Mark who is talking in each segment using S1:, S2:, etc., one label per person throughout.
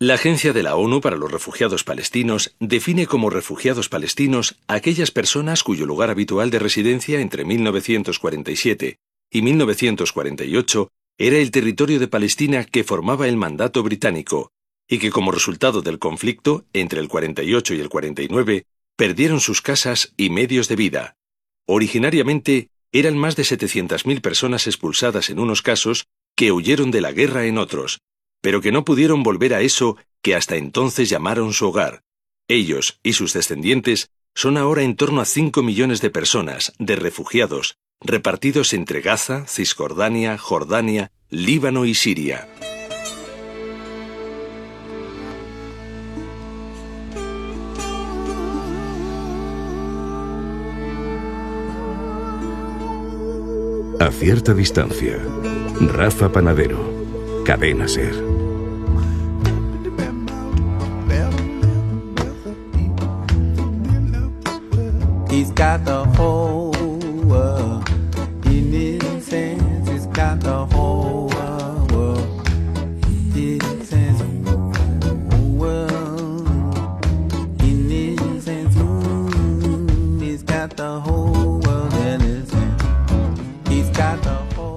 S1: La Agencia de la ONU para los Refugiados Palestinos define como refugiados palestinos aquellas personas cuyo lugar habitual de residencia entre 1947 y 1948 era el territorio de Palestina que formaba el mandato británico, y que como resultado del conflicto entre el 48 y el 49 perdieron sus casas y medios de vida. Originariamente eran más de 700.000 personas expulsadas en unos casos que huyeron de la guerra en otros, pero que no pudieron volver a eso que hasta entonces llamaron su hogar. Ellos y sus descendientes son ahora en torno a 5 millones de personas, de refugiados, repartidos entre Gaza, Cisjordania, Jordania, Líbano y Siria.
S2: A cierta distancia, Rafa Panadero, Cadena Ser.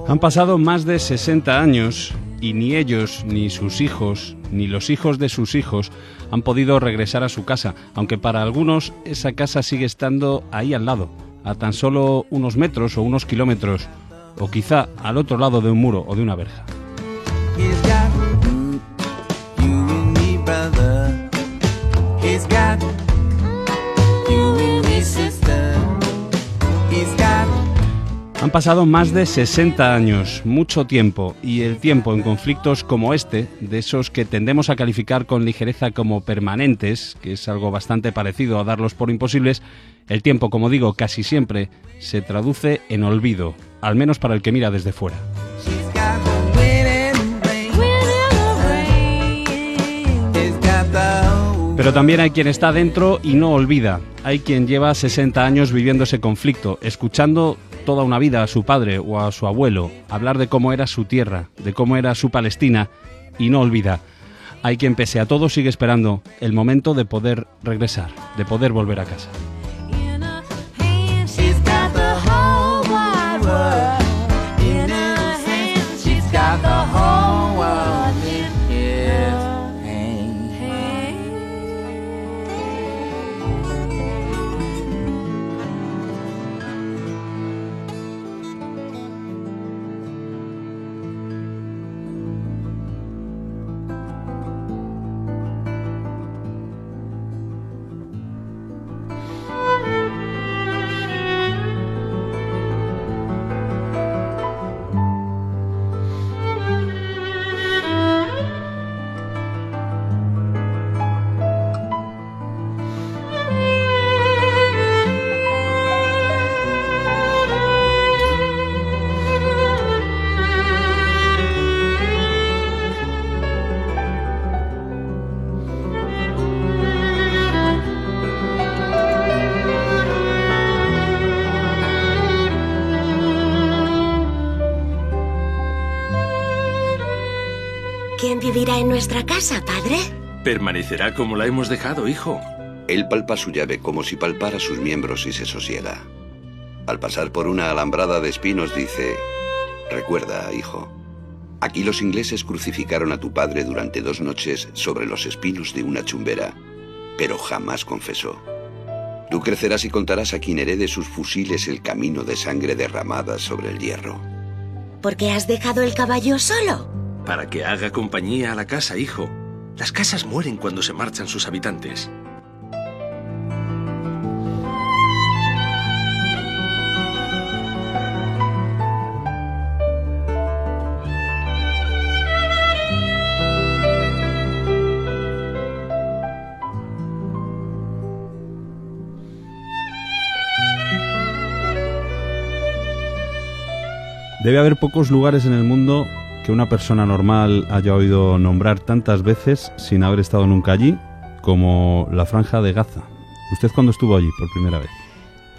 S3: Han pasado más de 60 años y ni ellos, ni sus hijos, ni los hijos de sus hijos han podido regresar a su casa, aunque para algunos esa casa sigue estando ahí al lado, a tan solo unos metros o unos kilómetros, o quizá al otro lado de un muro o de una verja. Pasado más de 60 años, mucho tiempo, y el tiempo en conflictos como este, de esos que tendemos a calificar con ligereza como permanentes, que es algo bastante parecido a darlos por imposibles, el tiempo, como digo, casi siempre se traduce en olvido, al menos para el que mira desde fuera. Pero también hay quien está dentro y no olvida. Hay quien lleva 60 años viviendo ese conflicto, escuchando toda una vida a su padre o a su abuelo hablar de cómo era su tierra, de cómo era su Palestina, y no olvida. Hay quien pese a todo sigue esperando el momento de poder regresar, de poder volver a casa.
S4: ¿Quién vivirá en nuestra casa, padre?
S1: Permanecerá como la hemos dejado, hijo.
S5: Él palpa su llave como si palpara sus miembros y se sosiega. Al pasar por una alambrada de espinos dice, Recuerda, hijo, aquí los ingleses crucificaron a tu padre durante dos noches sobre los espinos de una chumbera, pero jamás confesó. Tú crecerás y contarás a quien herede sus fusiles el camino de sangre derramada sobre el hierro.
S4: ¿Por qué has dejado el caballo solo?
S1: Para que haga compañía a la casa, hijo. Las casas mueren cuando se marchan sus habitantes.
S3: Debe haber pocos lugares en el mundo que una persona normal haya oído nombrar tantas veces sin haber estado nunca allí como la franja de Gaza. ¿Usted cuándo estuvo allí por primera vez?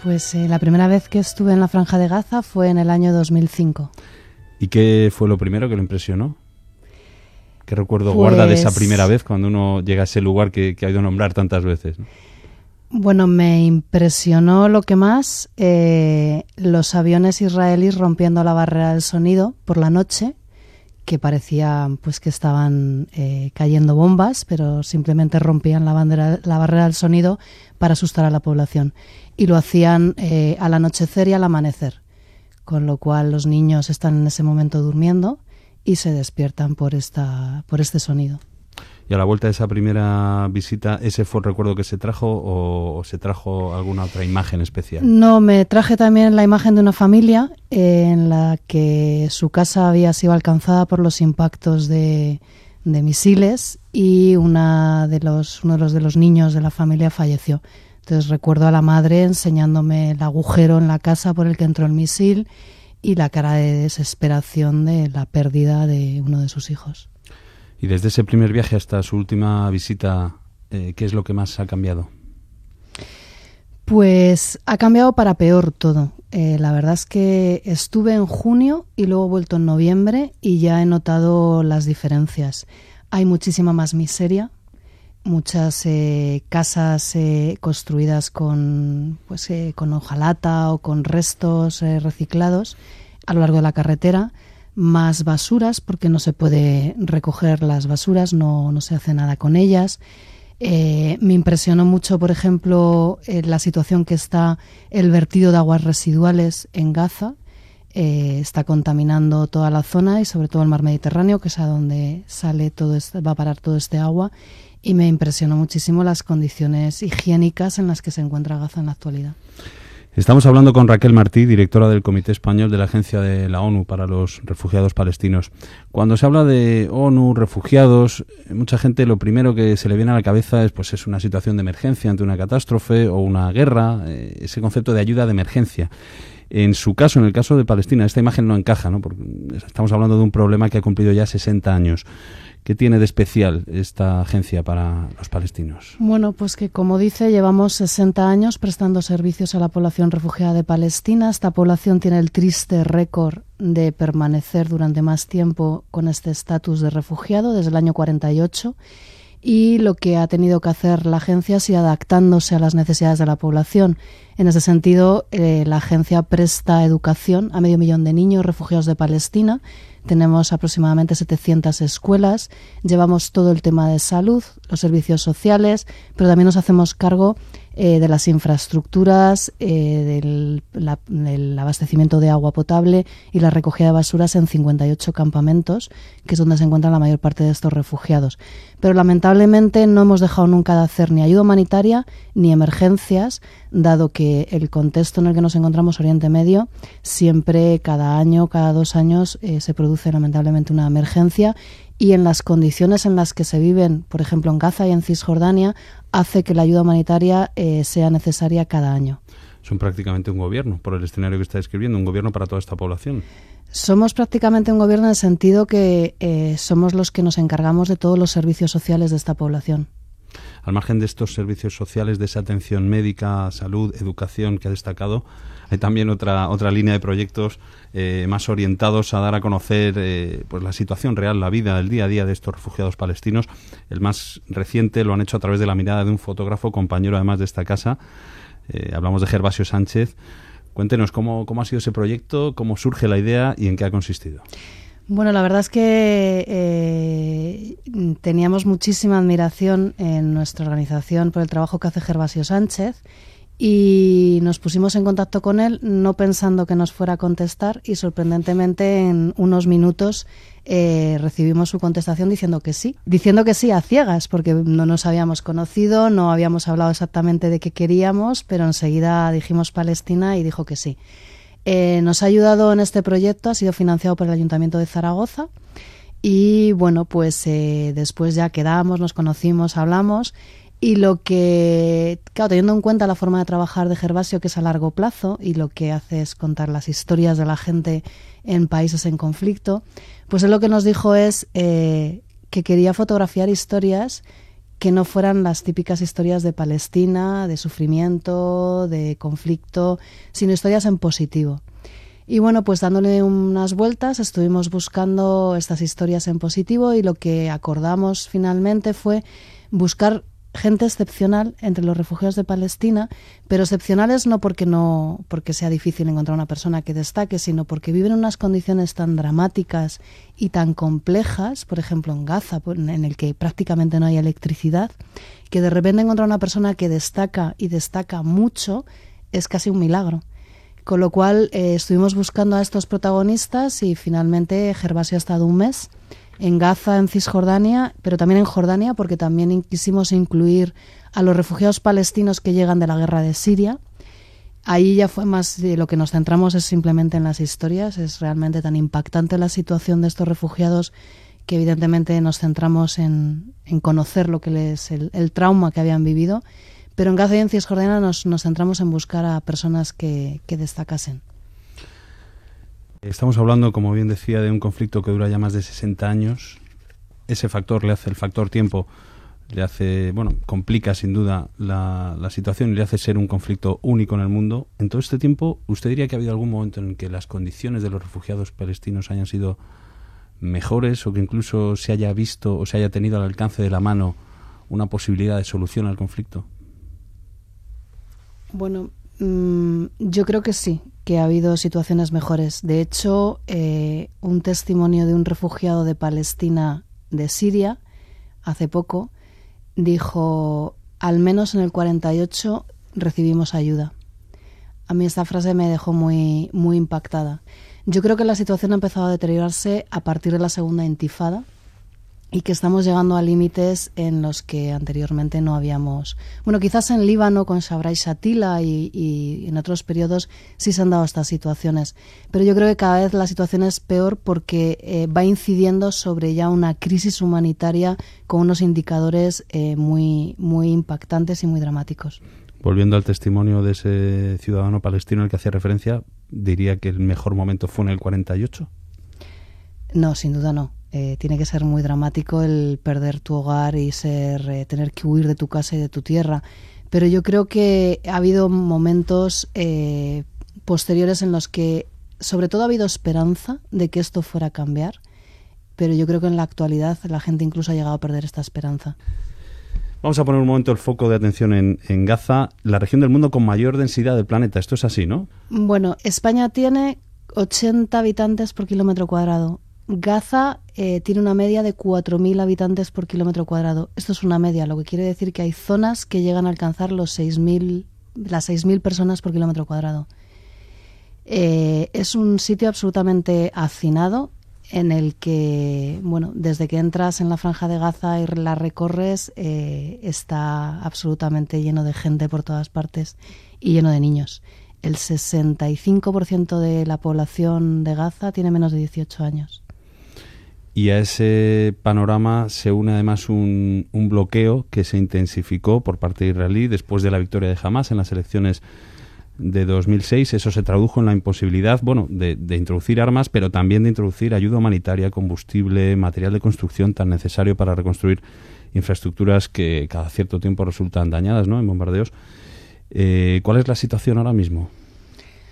S6: Pues eh, la primera vez que estuve en la Franja de Gaza fue en el año 2005.
S3: ¿Y qué fue lo primero que le impresionó? ¿Qué ¿Qué recuerdo guarda de esa
S6: Pues-
S3: primera vez cuando uno llega a ese lugar que, que ha ido a nombrar tantas veces? ¿no?
S6: Bueno, me impresionó lo que más eh, los aviones israelíes rompiendo la barrera del sonido por la noche, que parecía pues que estaban eh, cayendo bombas, pero simplemente rompían la, bandera- la barrera del sonido para asustar a la población. Y lo hacían eh, al anochecer y al amanecer, con lo cual los niños están en ese momento durmiendo y se despiertan por, esta, por este sonido.
S3: Y a la vuelta de esa primera visita, ¿ese fue el recuerdo que se trajo o, se trajo alguna otra imagen especial?
S6: No, me traje también la imagen de una familia en la que su casa había sido alcanzada por los impactos de, de misiles y una de los, uno de los, de los niños de la familia falleció. Entonces recuerdo a la madre enseñándome el agujero en la casa por el que entró el misil y la cara de desesperación de la pérdida de uno de sus hijos.
S3: Y desde ese primer viaje hasta su última visita, eh, ¿qué es lo que más ha cambiado?
S6: Pues ha cambiado para peor todo. Eh, la verdad es que estuve en junio y luego he vuelto en noviembre y ya he notado las diferencias. Hay muchísima más miseria, muchas eh, casas eh, construidas con, pues, eh, con hojalata o con restos reciclados a lo largo de la carretera, más basuras porque no se puede recoger las basuras, no, no se hace nada con ellas. Eh, me impresionó mucho, por ejemplo, eh, la situación que está el vertido de aguas residuales en Gaza. Eh, está contaminando toda la zona y sobre todo el mar Mediterráneo, que es a donde sale todo va a parar todo este agua. Y me impresionó muchísimo las condiciones higiénicas en las que se encuentra Gaza en la actualidad.
S3: Estamos hablando con Raquel Martí, directora del Comité Español de la Agencia de la ONU para los Refugiados Palestinos. Cuando se habla de ONU, refugiados, mucha gente lo primero que se le viene a la cabeza es pues es una situación de emergencia ante una catástrofe o una guerra, eh, ese concepto de ayuda de emergencia. En su caso, en el caso de Palestina, esta imagen no encaja, ¿no? Porque estamos hablando de un problema que ha cumplido ya 60 años. ¿Qué tiene de especial esta agencia para los palestinos?
S6: Bueno, pues que como dice, llevamos 60 años prestando servicios a la población refugiada de Palestina. Esta población tiene el triste récord de permanecer durante más tiempo con este estatus de refugiado desde el año 48 y lo que ha tenido que hacer la agencia es ir adaptándose a las necesidades de la población. En ese sentido, eh, la agencia presta educación a medio millón de niños refugiados de Palestina. Tenemos aproximadamente 700 escuelas, llevamos todo el tema de salud, los servicios sociales, pero también nos hacemos cargo eh, de las infraestructuras, eh, del, abastecimiento de agua potable y la recogida de basuras en 58 campamentos, que es donde se encuentran la mayor parte de estos refugiados. Pero lamentablemente no hemos dejado nunca de hacer ni ayuda humanitaria ni emergencias, dado que el contexto en el que nos encontramos Oriente Medio, siempre cada año, cada dos años, eh, se produce lamentablemente una emergencia y en las condiciones en las que se viven, por ejemplo en Gaza y en Cisjordania, hace que la ayuda humanitaria eh, sea necesaria cada año.
S3: Son prácticamente un gobierno, por el escenario que está describiendo, un gobierno para toda esta población.
S6: Somos prácticamente un gobierno en el sentido que eh, somos los que nos encargamos de todos los servicios sociales de esta población.
S3: Al margen de estos servicios sociales, de esa atención médica, salud, educación que ha destacado, hay también otra, otra línea de proyectos eh, más orientados a dar a conocer eh, pues la situación real, la vida, el día a día de estos refugiados palestinos. El más reciente lo han hecho a través de la mirada de un fotógrafo, compañero además de esta casa. Eh, hablamos de Gervasio Sánchez. Cuéntenos cómo, cómo ha sido ese proyecto, cómo surge la idea y en qué ha consistido.
S6: Bueno, la verdad es que teníamos muchísima admiración en nuestra organización por el trabajo que hace Gervasio Sánchez y nos pusimos en contacto con él no pensando que nos fuera a contestar y sorprendentemente en unos minutos eh, recibimos su contestación diciendo que sí, diciendo que sí a ciegas porque no nos habíamos conocido, no habíamos hablado exactamente de qué queríamos, pero enseguida dijimos Palestina y dijo que sí. Eh, nos ha ayudado en este proyecto, ha sido financiado por el Ayuntamiento de Zaragoza y bueno, pues eh, después ya quedamos, nos conocimos, hablamos y lo que, claro, teniendo en cuenta la forma de trabajar de Gervasio, que es a largo plazo, y lo que hace es contar las historias de la gente en países en conflicto, pues él lo que nos dijo es eh, que quería fotografiar historias que no fueran las típicas historias de Palestina, de sufrimiento, de conflicto, sino historias en positivo. Y bueno, pues dándole unas vueltas, estuvimos buscando estas historias en positivo y lo que acordamos finalmente fue buscar gente excepcional entre los refugiados de Palestina, pero excepcionales no porque no porque sea difícil encontrar una persona que destaque, sino porque viven en unas condiciones tan dramáticas y tan complejas, por ejemplo en Gaza, en el que prácticamente no hay electricidad, que de repente encontrar una persona que destaca y destaca mucho es casi un milagro. Con lo cual eh, estuvimos buscando a estos protagonistas y finalmente Gervasio ha estado un mes en Gaza, en Cisjordania, pero también en Jordania, porque también quisimos incluir a los refugiados palestinos que llegan de la guerra de Siria. Ahí ya fue más lo que nos centramos es simplemente en las historias. Es realmente tan impactante la situación de estos refugiados que evidentemente nos centramos en, conocer lo que les, el, el trauma que habían vivido pero en Gaza y en Cisjordania nos, nos centramos en buscar a personas que, que destacasen.
S3: Estamos hablando, como bien decía, de un conflicto que dura ya más de 60 años. Ese factor le hace, el factor tiempo, le hace, bueno, complica sin duda la, la, situación y le hace ser un conflicto único en el mundo. En todo este tiempo, ¿usted diría que ha habido algún momento en que las condiciones de los refugiados palestinos hayan sido mejores o que incluso se haya visto o se haya tenido al alcance de la mano una posibilidad de solución al conflicto?
S6: Bueno, mm, yo creo que sí, que ha habido situaciones mejores. De hecho, eh, un testimonio de un refugiado de Palestina de Siria hace poco dijo, al menos en el 48 recibimos ayuda. A mí esta frase me dejó muy, muy impactada. Yo creo que la situación ha empezado a deteriorarse a partir de la segunda intifada, y que estamos llegando a límites en los que anteriormente no habíamos. Bueno, quizás en Líbano con Sabra y Shatila y, en otros periodos sí se han dado estas situaciones, pero yo creo que cada vez la situación es peor porque eh, va incidiendo sobre ya una crisis humanitaria con unos indicadores eh, muy, muy impactantes y muy dramáticos.
S3: Volviendo al testimonio de ese ciudadano palestino al que hacía referencia, diría que el mejor momento fue en el 48.
S6: No, sin duda no. Eh, tiene que ser muy dramático el perder tu hogar y ser eh, tener que huir de tu casa y de tu tierra. Pero yo creo que ha habido momentos eh, posteriores en los que, sobre todo, ha habido esperanza de que esto fuera a cambiar. Pero yo creo que en la actualidad la gente incluso ha llegado a perder esta esperanza.
S3: Vamos a poner un momento el foco de atención en, en, Gaza, la región del mundo con mayor densidad del planeta. Esto es así, ¿no?
S6: Bueno, España tiene 80 habitantes por kilómetro cuadrado. Gaza eh, tiene una media de 4.000 habitantes por kilómetro cuadrado. Esto es una media, lo que quiere decir que hay zonas que llegan a alcanzar los 6.000, las 6.000 personas por kilómetro cuadrado. Eh, es un sitio absolutamente hacinado en el que, bueno, desde que entras en la franja de Gaza y la recorres, eh, está absolutamente lleno de gente por todas partes y lleno de niños. El 65% de la población de Gaza tiene menos de 18 años
S3: y a ese panorama se une además un, un, bloqueo que se intensificó por parte de israelí después de la victoria de Hamas en las elecciones de 2006. Eso se tradujo en la imposibilidad, bueno, de, introducir armas, pero también de introducir ayuda humanitaria, combustible, material de construcción tan necesario para reconstruir infraestructuras que cada cierto tiempo resultan dañadas, ¿no? En bombardeos. Eh, ¿Cuál es la situación ahora mismo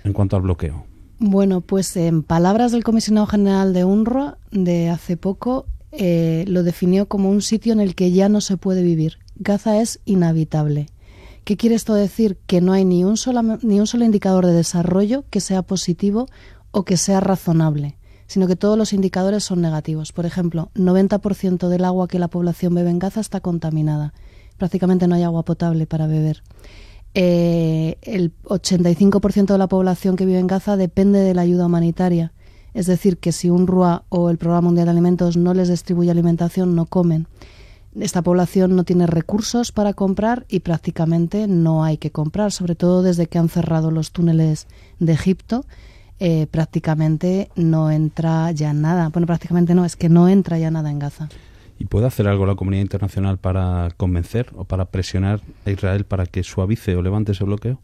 S3: en cuanto al bloqueo?
S6: Bueno, pues en palabras del comisionado general de UNRWA de hace poco, eh, lo definió como un sitio en el que ya no se puede vivir. Gaza es inhabitable. ¿Qué quiere esto decir? Que no hay ni un, ni un solo indicador de desarrollo que sea positivo o que sea razonable, sino que todos los indicadores son negativos. Por ejemplo, 90% del agua que la población bebe en Gaza está contaminada. Prácticamente no hay agua potable para beber eh, el 85% de la población que vive en Gaza depende de la ayuda humanitaria. Es decir, que si UNRWA o el Programa Mundial de Alimentos no les distribuye alimentación, no comen. Esta población no tiene recursos para comprar y prácticamente no hay que comprar, sobre todo desde que han cerrado los túneles de Egipto. Eh, prácticamente no entra ya nada. Bueno, prácticamente no, es que no entra ya nada en Gaza.
S3: ¿Y puede hacer algo la comunidad internacional para convencer o para presionar a Israel para que suavice o levante ese bloqueo?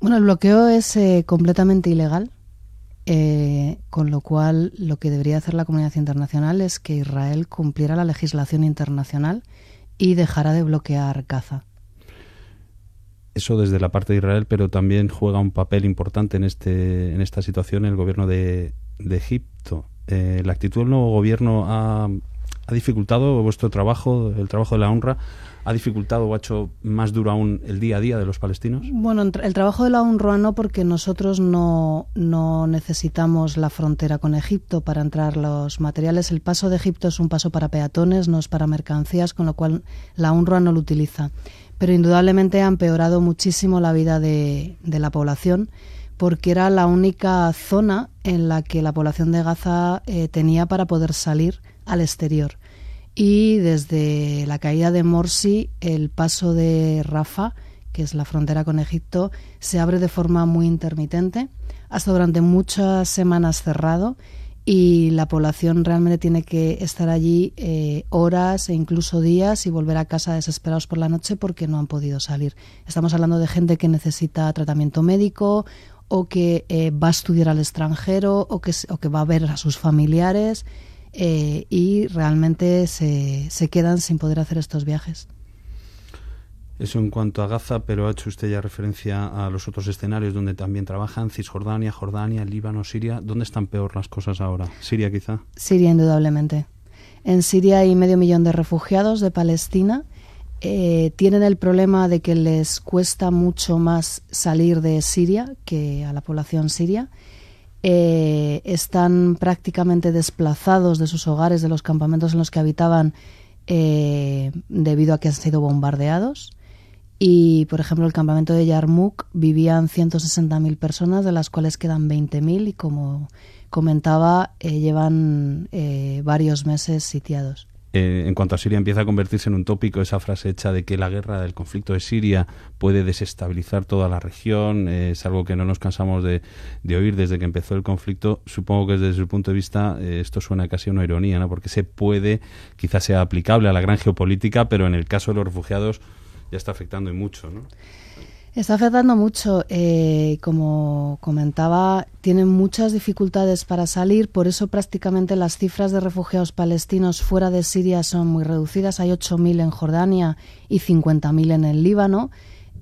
S6: Bueno, el bloqueo es eh, completamente ilegal, eh, con lo cual lo que debería hacer la comunidad internacional es que Israel cumpliera la legislación internacional y dejara de bloquear Gaza.
S3: eso desde la parte de Israel, pero también juega un papel importante en, este, en esta situación el gobierno de, Egipto. Eh, la actitud del nuevo gobierno ha, ha dificultado vuestro trabajo, el trabajo de la honra ha dificultado o ha hecho más duro aún el día a día de los palestinos?
S6: Bueno, el trabajo de la UNRWA no, porque nosotros no, necesitamos la frontera con Egipto para entrar los materiales. El paso de Egipto es un paso para peatones, no es para mercancías, con lo cual la UNRWA no lo utiliza. Pero indudablemente ha empeorado muchísimo la vida de, la población porque era la única zona en la que la población de Gaza eh, tenía para poder salir al exterior. Y desde la caída de Morsi el paso de Rafa, que es la frontera con Egipto, se abre de forma muy intermitente, hasta durante muchas semanas cerrado y la población realmente tiene que estar allí eh, horas e incluso días y volver a casa desesperados por la noche porque no han podido salir. Estamos hablando de gente que necesita tratamiento médico o que eh, va a estudiar al extranjero o que, o que va a ver a sus familiares eh, y realmente se, se quedan sin poder hacer estos viajes.
S3: Eso en cuanto a Gaza, pero ha hecho usted ya referencia a los otros escenarios donde también trabajan, Cisjordania, Jordania, Líbano, Siria. ¿Dónde están peor las cosas ahora? ¿Siria quizá?
S6: Siria, indudablemente. En Siria hay medio millón de refugiados de Palestina. Eh, tienen el problema de que les cuesta mucho más salir de Siria que a la población siria eh, están prácticamente desplazados de sus hogares, de los campamentos en los que habitaban, eh, debido a que han sido bombardeados. Y, por ejemplo, el campamento de Yarmouk vivían 160.000 personas, de las cuales quedan 20.000 y, como comentaba, eh, llevan varios meses sitiados.
S3: Eh, en cuanto a Siria empieza a convertirse en un tópico esa frase hecha de que la guerra del conflicto de Siria puede desestabilizar toda la región, eh, es algo que no nos cansamos de, oír desde que empezó el conflicto. Supongo que desde su punto de vista eh, esto suena casi una ironía, ¿no? porque se puede, quizás sea aplicable a la gran geopolítica, pero en el caso de los refugiados ya está afectando y mucho. ¿no?
S6: Está afectando mucho. Eh, como comentaba, tienen muchas dificultades para salir, por eso prácticamente las cifras de refugiados palestinos fuera de Siria son muy reducidas. Hay 8.000 en Jordania y 50.000 en el Líbano.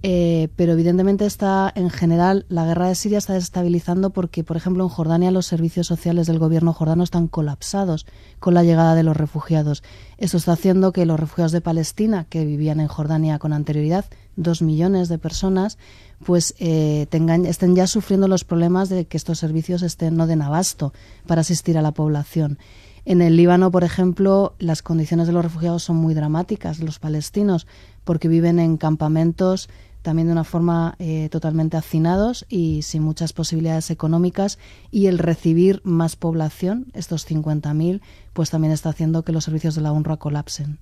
S6: Eh, pero evidentemente está en general la guerra de Siria está desestabilizando porque por ejemplo en Jordania los servicios sociales del gobierno jordano están colapsados con la llegada de los refugiados esto está haciendo que los refugiados de Palestina que vivían en Jordania con anterioridad dos millones de personas pues eh, tengan, estén ya sufriendo los problemas de que estos servicios estén no den abasto para asistir a la población en el Líbano, por ejemplo, las condiciones de los refugiados son muy dramáticas, los palestinos, porque viven en campamentos también de una forma eh, totalmente hacinados y sin muchas posibilidades económicas y el recibir más población, estos 50.000, pues también está haciendo que los servicios de la UNRWA colapsen.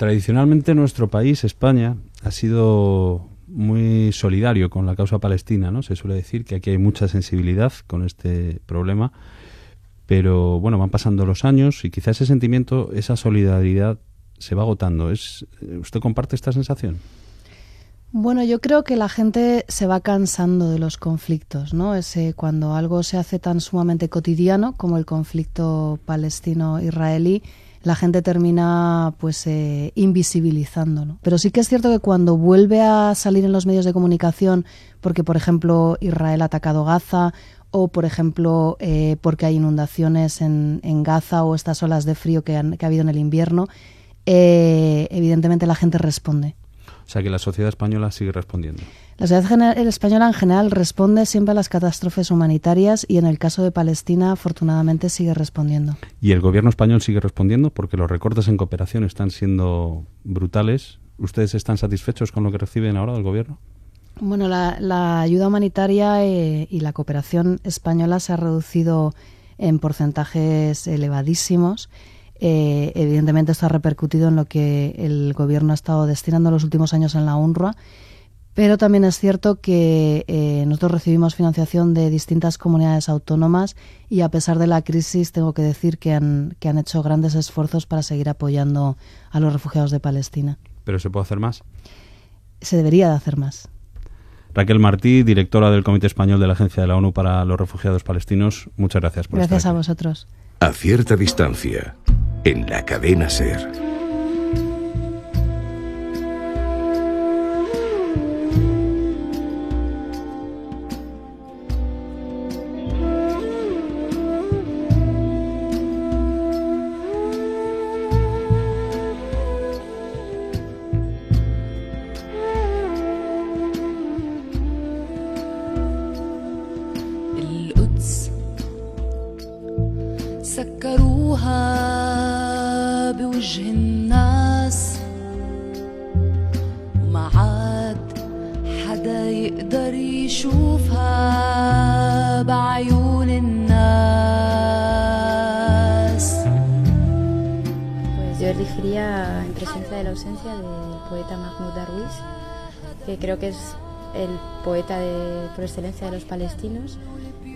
S3: Tradicionalmente nuestro país, España, ha sido muy solidario con la causa palestina, ¿no? Se suele decir que aquí hay mucha sensibilidad con este problema, pero bueno, van pasando los años y quizá ese sentimiento, esa solidaridad se va agotando. ¿Es, ¿Usted comparte esta sensación?
S6: Bueno, yo creo que la gente se va cansando de los conflictos, ¿no? Ese, cuando algo se hace tan sumamente cotidiano como el conflicto palestino-israelí, la gente termina pues eh, invisibilizándolo. Pero sí que es cierto que cuando vuelve a salir en los medios de comunicación, porque por ejemplo Israel ha atacado Gaza o por ejemplo eh, porque hay inundaciones en, Gaza o estas olas de frío que, han, que ha habido en el invierno, eh, evidentemente la gente responde.
S3: O sea que la sociedad española sigue respondiendo.
S6: La sociedad española en general responde siempre a las catástrofes humanitarias y en el caso de Palestina afortunadamente sigue respondiendo.
S3: ¿Y el gobierno español sigue respondiendo? Porque los recortes en cooperación están siendo brutales. ¿Ustedes están satisfechos con lo que reciben ahora del gobierno?
S6: Bueno, la, ayuda humanitaria eh, y la cooperación española se ha reducido en porcentajes elevadísimos eh, evidentemente esto ha repercutido en lo que el gobierno ha estado destinando los últimos años en la UNRWA, pero también es cierto que eh, nosotros recibimos financiación de distintas comunidades autónomas y a pesar de la crisis tengo que decir que han, que han hecho grandes esfuerzos para seguir apoyando a los refugiados de Palestina.
S3: ¿Pero se puede hacer más?
S6: Se debería de hacer más.
S3: Raquel Martí, directora del Comité Español de la Agencia de la ONU para los Refugiados Palestinos, muchas gracias por
S6: Gracias
S3: a
S6: vosotros.
S7: A cierta distancia en la cadena Ser.
S8: Del poeta Mahmoud Darwish, que creo que es el poeta de, por excelencia de los palestinos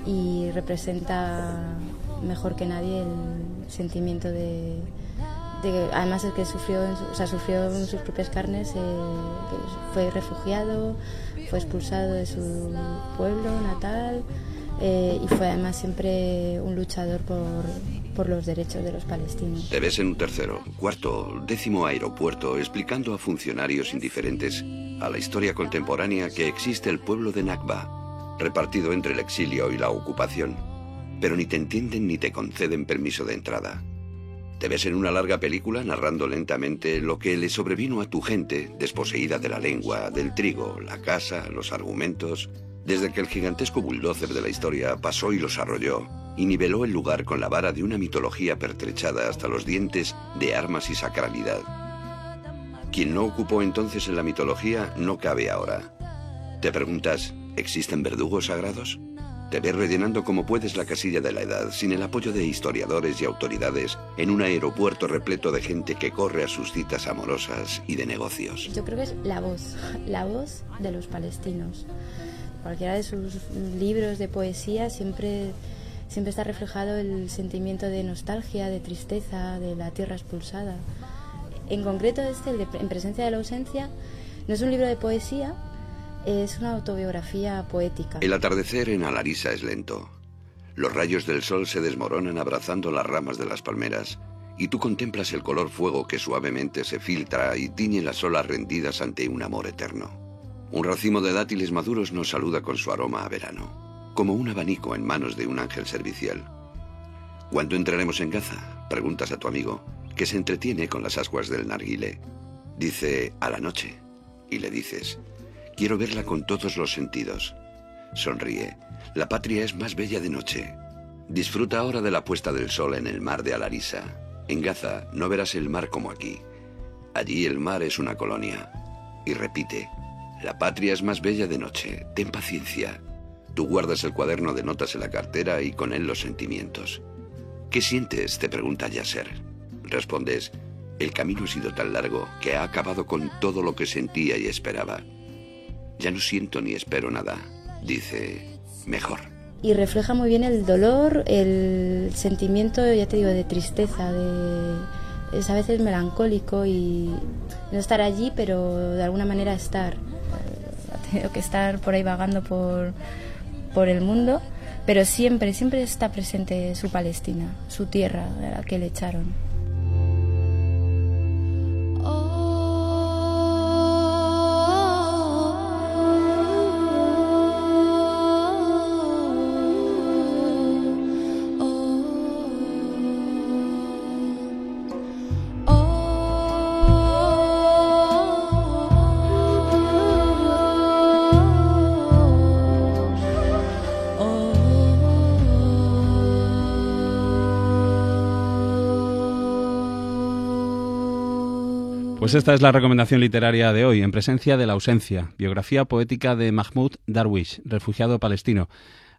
S8: y representa mejor que nadie el sentimiento de, de- además es que sufrió o sea, sufrió en sus propias carnes eh, fue refugiado fue expulsado de su pueblo natal eh, y fue además siempre un luchador por, por los derechos de los palestinos
S5: Te ves en un tercero, cuarto, décimo aeropuerto explicando a funcionarios indiferentes a la historia contemporánea que existe el pueblo de Nakba, repartido entre el exilio y la ocupación, pero ni te entienden ni te conceden permiso de entrada. Te ves en una larga película narrando lentamente lo que le sobrevino a tu gente, desposeída de la lengua, del trigo, la casa, los argumentos, desde que el gigantesco bulldozer de la historia pasó y los arrolló, y niveló el lugar con la vara de una mitología pertrechada hasta los dientes de armas y sacralidad. Quien no ocupó entonces en la mitología no cabe ahora. Te preguntas, ¿existen verdugos sagrados? Te ves rellenando como puedes la casilla de la edad, sin el apoyo de historiadores y autoridades, en un aeropuerto repleto de gente que corre a sus citas amorosas y de negocios.
S8: Yo creo que es la voz, la voz de los palestinos. Cualquiera de sus libros de poesía siempre, siempre está reflejado el sentimiento de nostalgia, de tristeza, de la tierra expulsada. En concreto este, En presencia de la ausencia, no es un libro de poesía, es una autobiografía poética.
S5: El atardecer en Alarisa es lento. Los rayos del sol se desmoronan abrazando las ramas de las palmeras, y tú contemplas el color fuego que suavemente se filtra y tiñe las olas rendidas ante un amor eterno. Un racimo de dátiles maduros nos saluda con su aroma a verano, como un abanico en manos de un ángel servicial. ¿Cuándo entraremos en Gaza? Preguntas a tu amigo, que se entretiene con las ascuas del narguile. Dice, a la noche. Y le dices, quiero verla con todos los sentidos. Sonríe. La patria es más bella de noche. Disfruta ahora de la puesta del sol en el mar de Alarisa. En Gaza no verás el mar como aquí. Allí el mar es una colonia. Y repite, la patria es más bella de noche. Ten paciencia. Tú guardas el cuaderno de notas en la cartera y con él los sentimientos. ¿Qué sientes? te pregunta Yasser. Respondes, el camino ha sido tan largo que ha acabado con todo lo que sentía y esperaba. Ya no siento ni espero nada. Dice, mejor.
S8: y refleja muy bien el dolor, el sentimiento, ya te digo, de tristeza, de es a veces melancólico y no estar allí, pero de alguna manera estar. Ha tenido que estar por ahí vagando por, por el mundo, pero siempre, siempre está presente su Palestina, su tierra, a la que le echaron.
S3: Pues esta es la recomendación literaria de hoy, en presencia de la ausencia, biografía poética de Mahmoud Darwish, refugiado palestino,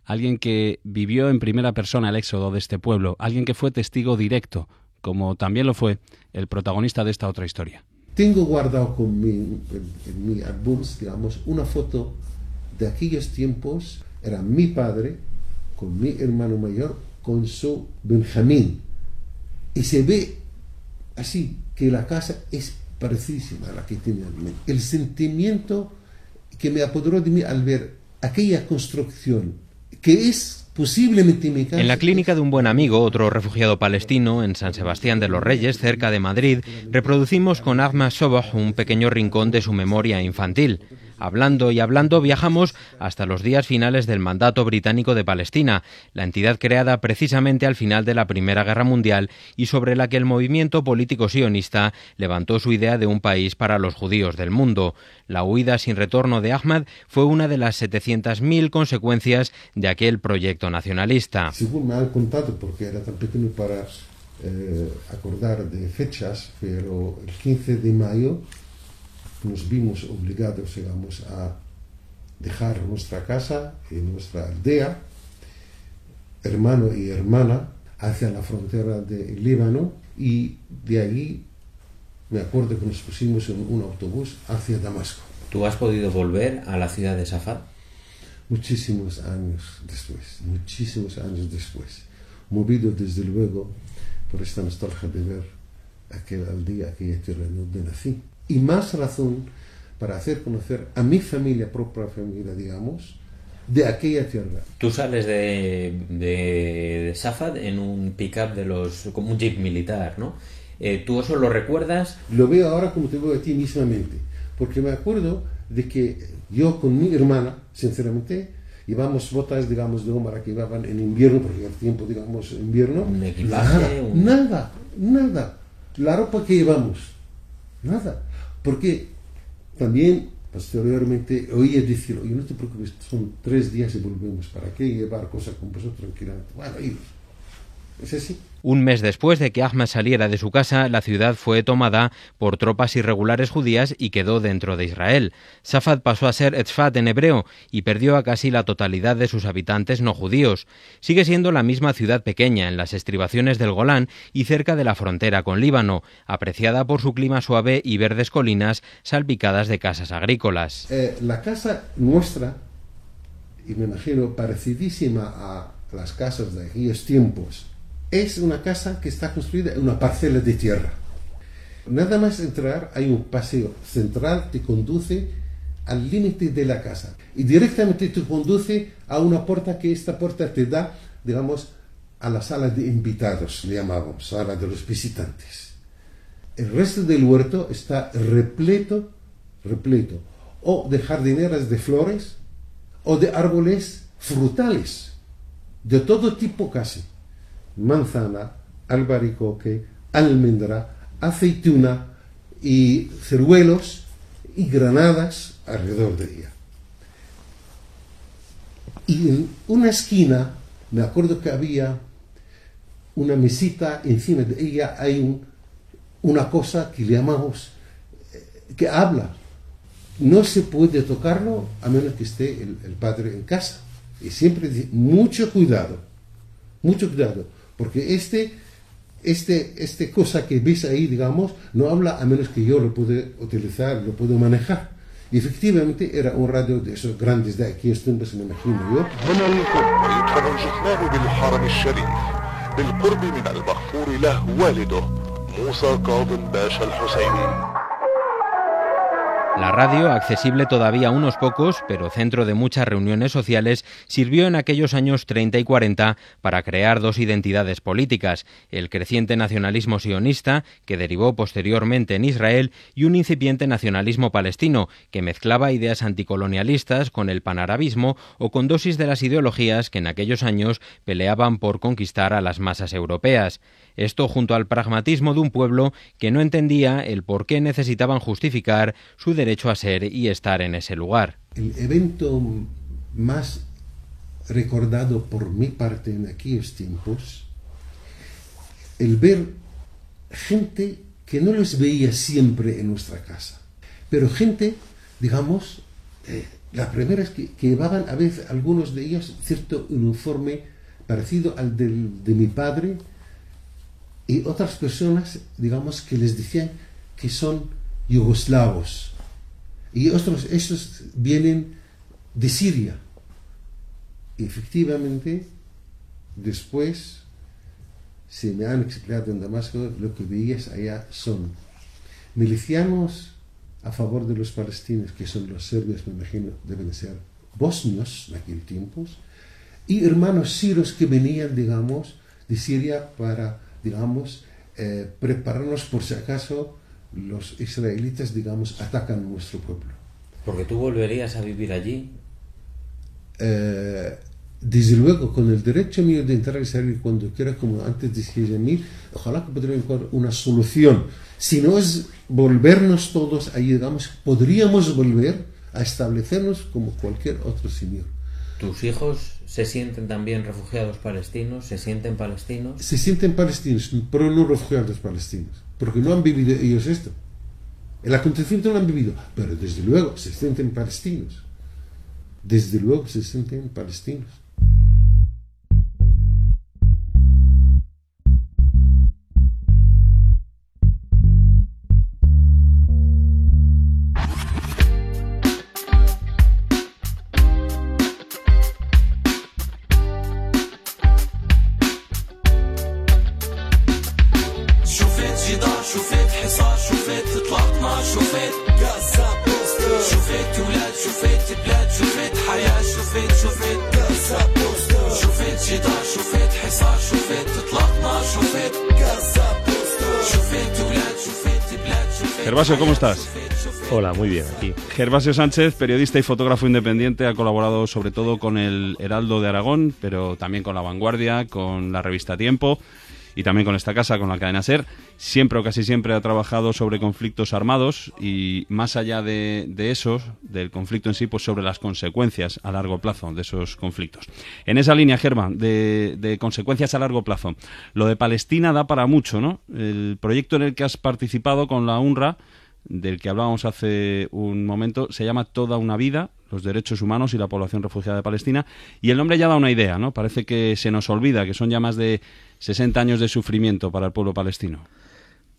S3: alguien que vivió en primera persona el éxodo de este pueblo, alguien que fue testigo directo, como también lo fue el protagonista de esta otra historia.
S9: Tengo guardado con mi, en, mi álbum, digamos, una foto de aquellos tiempos. Era mi padre con mi hermano mayor, con su Benjamín. Y se ve así, que la casa es parecísima a la que tenía en mente. El sentimiento que me apoderó de mí al ver aquella construcción, que es posiblemente mi casa.
S10: En la clínica de un buen amigo, otro refugiado palestino, en San Sebastián de los Reyes, cerca de Madrid, reproducimos con Ahmad Sobah un pequeño rincón de su memoria infantil. Hablando y hablando viajamos hasta los días finales del mandato británico de Palestina, la entidad creada precisamente al final de la Primera Guerra Mundial y sobre la que el movimiento político sionista levantó su idea de un país para los judíos del mundo. La huida sin retorno de Ahmad fue una de las 700.000 consecuencias de aquel proyecto nacionalista.
S9: Según me han contado, porque era tan pequeño para eh, acordar de fechas, pero el 15 de mayo nos vimos obligados, digamos, a dejar nuestra casa y nuestra aldea, hermano y hermana, hacia la frontera del Líbano y de allí me acuerdo que nos pusimos en un autobús hacia Damasco.
S11: ¿Tú has podido volver a la ciudad de Safad?
S9: Muchísimos años después, muchísimos años después, movido desde luego por esta nostalgia de ver aquel aldea, aquella tierra donde nací. Y más razón para hacer conocer a mi familia, propia familia, digamos, de aquella tierra.
S11: Tú sales de, de, de Safad en un pick-up de los, como un jeep militar, ¿no? Eh, ¿Tú eso lo recuerdas?
S9: Lo veo ahora como te veo a ti mismamente, porque me acuerdo de que yo con mi hermana, sinceramente, llevamos botas, digamos, de Omar que llevaban en invierno, porque era tiempo, digamos, invierno.
S11: ¿Un equipaje?
S9: Nada,
S11: un...
S9: nada, nada. La ropa que llevamos, nada. Porque también posteriormente oía decir, oye, no te preocupes, son tres días y volvemos para qué llevar cosas con vosotros tranquilamente. Bueno, iros.
S10: Un mes después de que Ahmad saliera de su casa, la ciudad fue tomada por tropas irregulares judías y quedó dentro de Israel. Safad pasó a ser Etzfat en hebreo y perdió a casi la totalidad de sus habitantes no judíos. Sigue siendo la misma ciudad pequeña en las estribaciones del Golán y cerca de la frontera con Líbano, apreciada por su clima suave y verdes colinas salpicadas de casas agrícolas.
S9: Eh, la casa nuestra, y me imagino parecidísima a las casas de aquellos tiempos, es una casa que está construida en una parcela de tierra. Nada más entrar hay un paseo central que conduce al límite de la casa y directamente te conduce a una puerta que esta puerta te da, digamos, a la sala de invitados, le llamamos, sala de los visitantes. El resto del huerto está repleto, repleto, o de jardineras de flores o de árboles frutales, de todo tipo casi manzana, albaricoque, almendra, aceituna y ceruelos y granadas alrededor de ella. Y en una esquina, me acuerdo que había una mesita, encima de ella hay un, una cosa que llamamos, que habla. No se puede tocarlo a menos que esté el, el padre en casa. Y siempre mucho cuidado, mucho cuidado porque este, este, este cosa que ves ahí, digamos, no habla a menos que yo lo pueda utilizar, lo puedo manejar. Y efectivamente era un radio de esos grandes de aquí, esto me imagino yo.
S12: بالقرب من المغفور له والده موسى كاظم باشا الحسيني
S10: La radio, accesible todavía a unos pocos, pero centro de muchas reuniones sociales, sirvió en aquellos años 30 y 40 para crear dos identidades políticas, el creciente nacionalismo sionista, que derivó posteriormente en Israel, y un incipiente nacionalismo palestino, que mezclaba ideas anticolonialistas con el panarabismo o con dosis de las ideologías que en aquellos años peleaban por conquistar a las masas europeas. Esto junto al pragmatismo de un pueblo que no entendía el por qué necesitaban justificar su derecho a ser y estar en ese lugar.
S9: El evento más recordado por mi parte en aquellos tiempos, el ver gente que no los veía siempre en nuestra casa, pero gente, digamos, eh, la primera es que, que, llevaban a veces algunos de ellos cierto uniforme parecido al del, de mi padre, y otras personas, digamos, que les decían que son yugoslavos. Y otros, estos vienen de Siria. Efectivamente, después se me han explicado en Damasco lo que veías allá son milicianos a favor de los palestinos, que son los serbios, me imagino, deben ser bosnios en aquel tiempo, y hermanos sirios que venían, digamos, de Siria para digamos, eh, prepararnos por si acaso los israelitas, digamos, atacan nuestro pueblo.
S11: Porque tú volverías a vivir allí.
S9: Eh, desde luego, con el derecho mío de entrar y salir cuando quiera, como antes decía mí, ojalá que pudiera encontrar una solución. Si no es volvernos todos ahí, digamos, podríamos volver a establecernos como cualquier otro señor.
S11: ¿Tus hijos se sienten también refugiados palestinos? ¿Se sienten palestinos?
S9: Se sienten palestinos, pero no refugiados palestinos, porque no han vivido ellos esto. El acontecimiento no lo han vivido, pero desde luego se sienten palestinos. desde luego se sienten palestinos.
S3: Gervasio, ¿cómo estás?
S13: Hola, muy bien, aquí.
S3: Gervasio Sánchez, periodista y fotógrafo independiente, ha colaborado sobre todo con el Heraldo de Aragón, pero también con La Vanguardia, con la revista Tiempo y también con esta casa, con la cadena Ser. Siempre o casi siempre ha trabajado sobre conflictos armados y más allá de, de esos, del conflicto en sí, pues sobre las consecuencias a largo plazo de esos conflictos. En esa línea, Germán, de, de consecuencias a largo plazo, lo de Palestina da para mucho, ¿no? El proyecto en el que has participado con la UNRWA del que hablábamos hace un momento, se llama Toda una vida, los derechos humanos y la población refugiada de Palestina, y el nombre ya da una idea, ¿no? Parece que se nos olvida que son ya más de 60 años de sufrimiento para el pueblo palestino.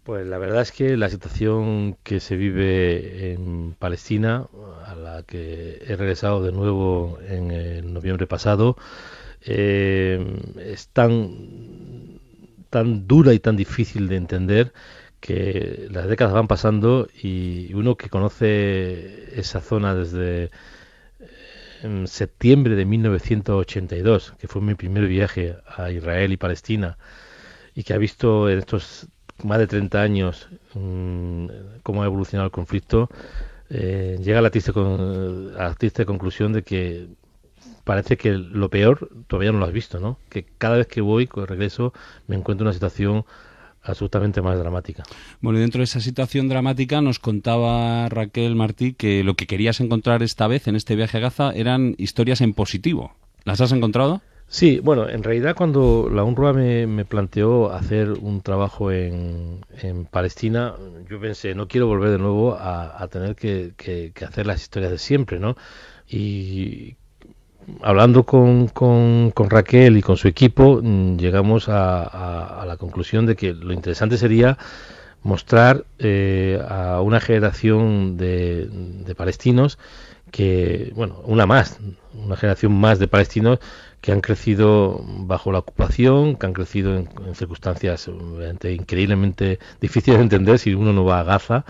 S13: Pues la verdad es que la situación que se vive en Palestina, a la que he regresado de nuevo en noviembre pasado, eh, es tan, tan dura y tan difícil de entender que las décadas van pasando y uno que conoce esa zona desde en septiembre de 1982, que fue mi primer viaje a Israel y Palestina, y que ha visto en estos más de 30 años mmm, cómo ha evolucionado el conflicto, eh, llega a la, triste con, a la triste conclusión de que parece que lo peor todavía no lo has visto, ¿no? Que cada vez que voy, con regreso, me encuentro en una situación absolutamente más dramática.
S3: Bueno, y dentro de esa situación dramática nos contaba Raquel Martí que lo que querías encontrar esta vez en este viaje a Gaza eran historias en positivo. ¿Las has encontrado?
S13: Sí, bueno, en realidad cuando la UNRWA me, me planteó hacer un trabajo en, en, Palestina, yo pensé, no quiero volver de nuevo a, a tener que, que, que hacer las historias de siempre, ¿no? Y hablando con, con, Raquel y con su equipo, llegamos a, a, a, la conclusión de que lo interesante sería mostrar eh, a una generación de, de, palestinos que, bueno, una más, una generación más de palestinos que han crecido bajo la ocupación, que han crecido en, en circunstancias increíblemente difíciles de entender si uno no va a Gaza,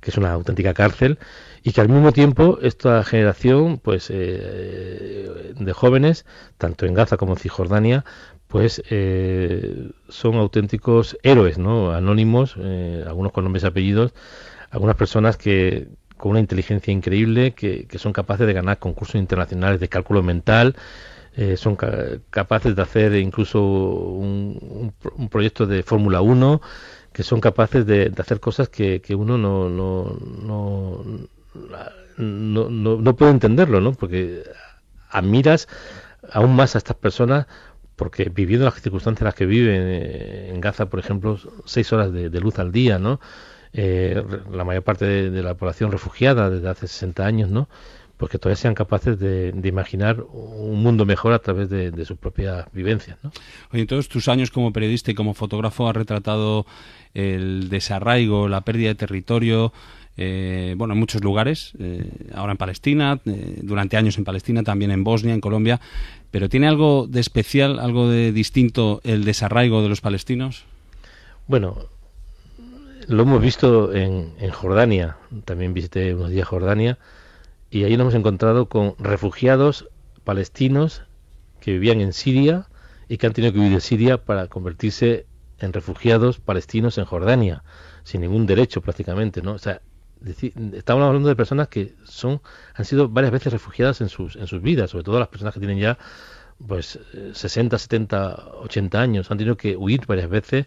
S13: que es una auténtica cárcel, y que al mismo tiempo esta generación pues eh, de jóvenes tanto en Gaza como en Cisjordania pues eh, son auténticos héroes no anónimos eh, algunos con nombres y apellidos algunas personas que con una inteligencia increíble que, que son capaces de ganar concursos internacionales de cálculo mental eh, son ca capaces de hacer incluso un, un, un proyecto de Fórmula 1 que son capaces de, de hacer cosas que, que uno no, no, no, no, no, no puedo entenderlo, ¿no? Porque admiras aún más a estas personas porque viviendo las circunstancias en las que viven eh, en Gaza, por ejemplo, seis horas de, luz al día, ¿no? Eh, la mayor parte de, la población refugiada desde hace 60 años, ¿no? Pues que todavía sean capaces de, de imaginar un mundo mejor a través de, de sus propias vivencias, ¿no?
S3: Oye, en todos tus años como periodista y como fotógrafo has retratado el desarraigo, la pérdida de territorio, eh, bueno, en muchos lugares, eh, ahora en Palestina, eh, durante años en Palestina, también en Bosnia, en Colombia, pero ¿tiene algo de especial, algo de distinto el desarraigo de los palestinos?
S13: Bueno, lo hemos visto en, en Jordania, también visité unos días Jordania, y ahí nos hemos encontrado con refugiados palestinos que vivían en Siria y que han tenido que huir de Siria para convertirse en refugiados palestinos en Jordania, sin ningún derecho prácticamente, ¿no? O sea, decir, estamos hablando de personas que son han sido varias veces refugiadas en sus en sus vidas, sobre todo las personas que tienen ya pues 60, 70, 80 años, han tenido que huir varias veces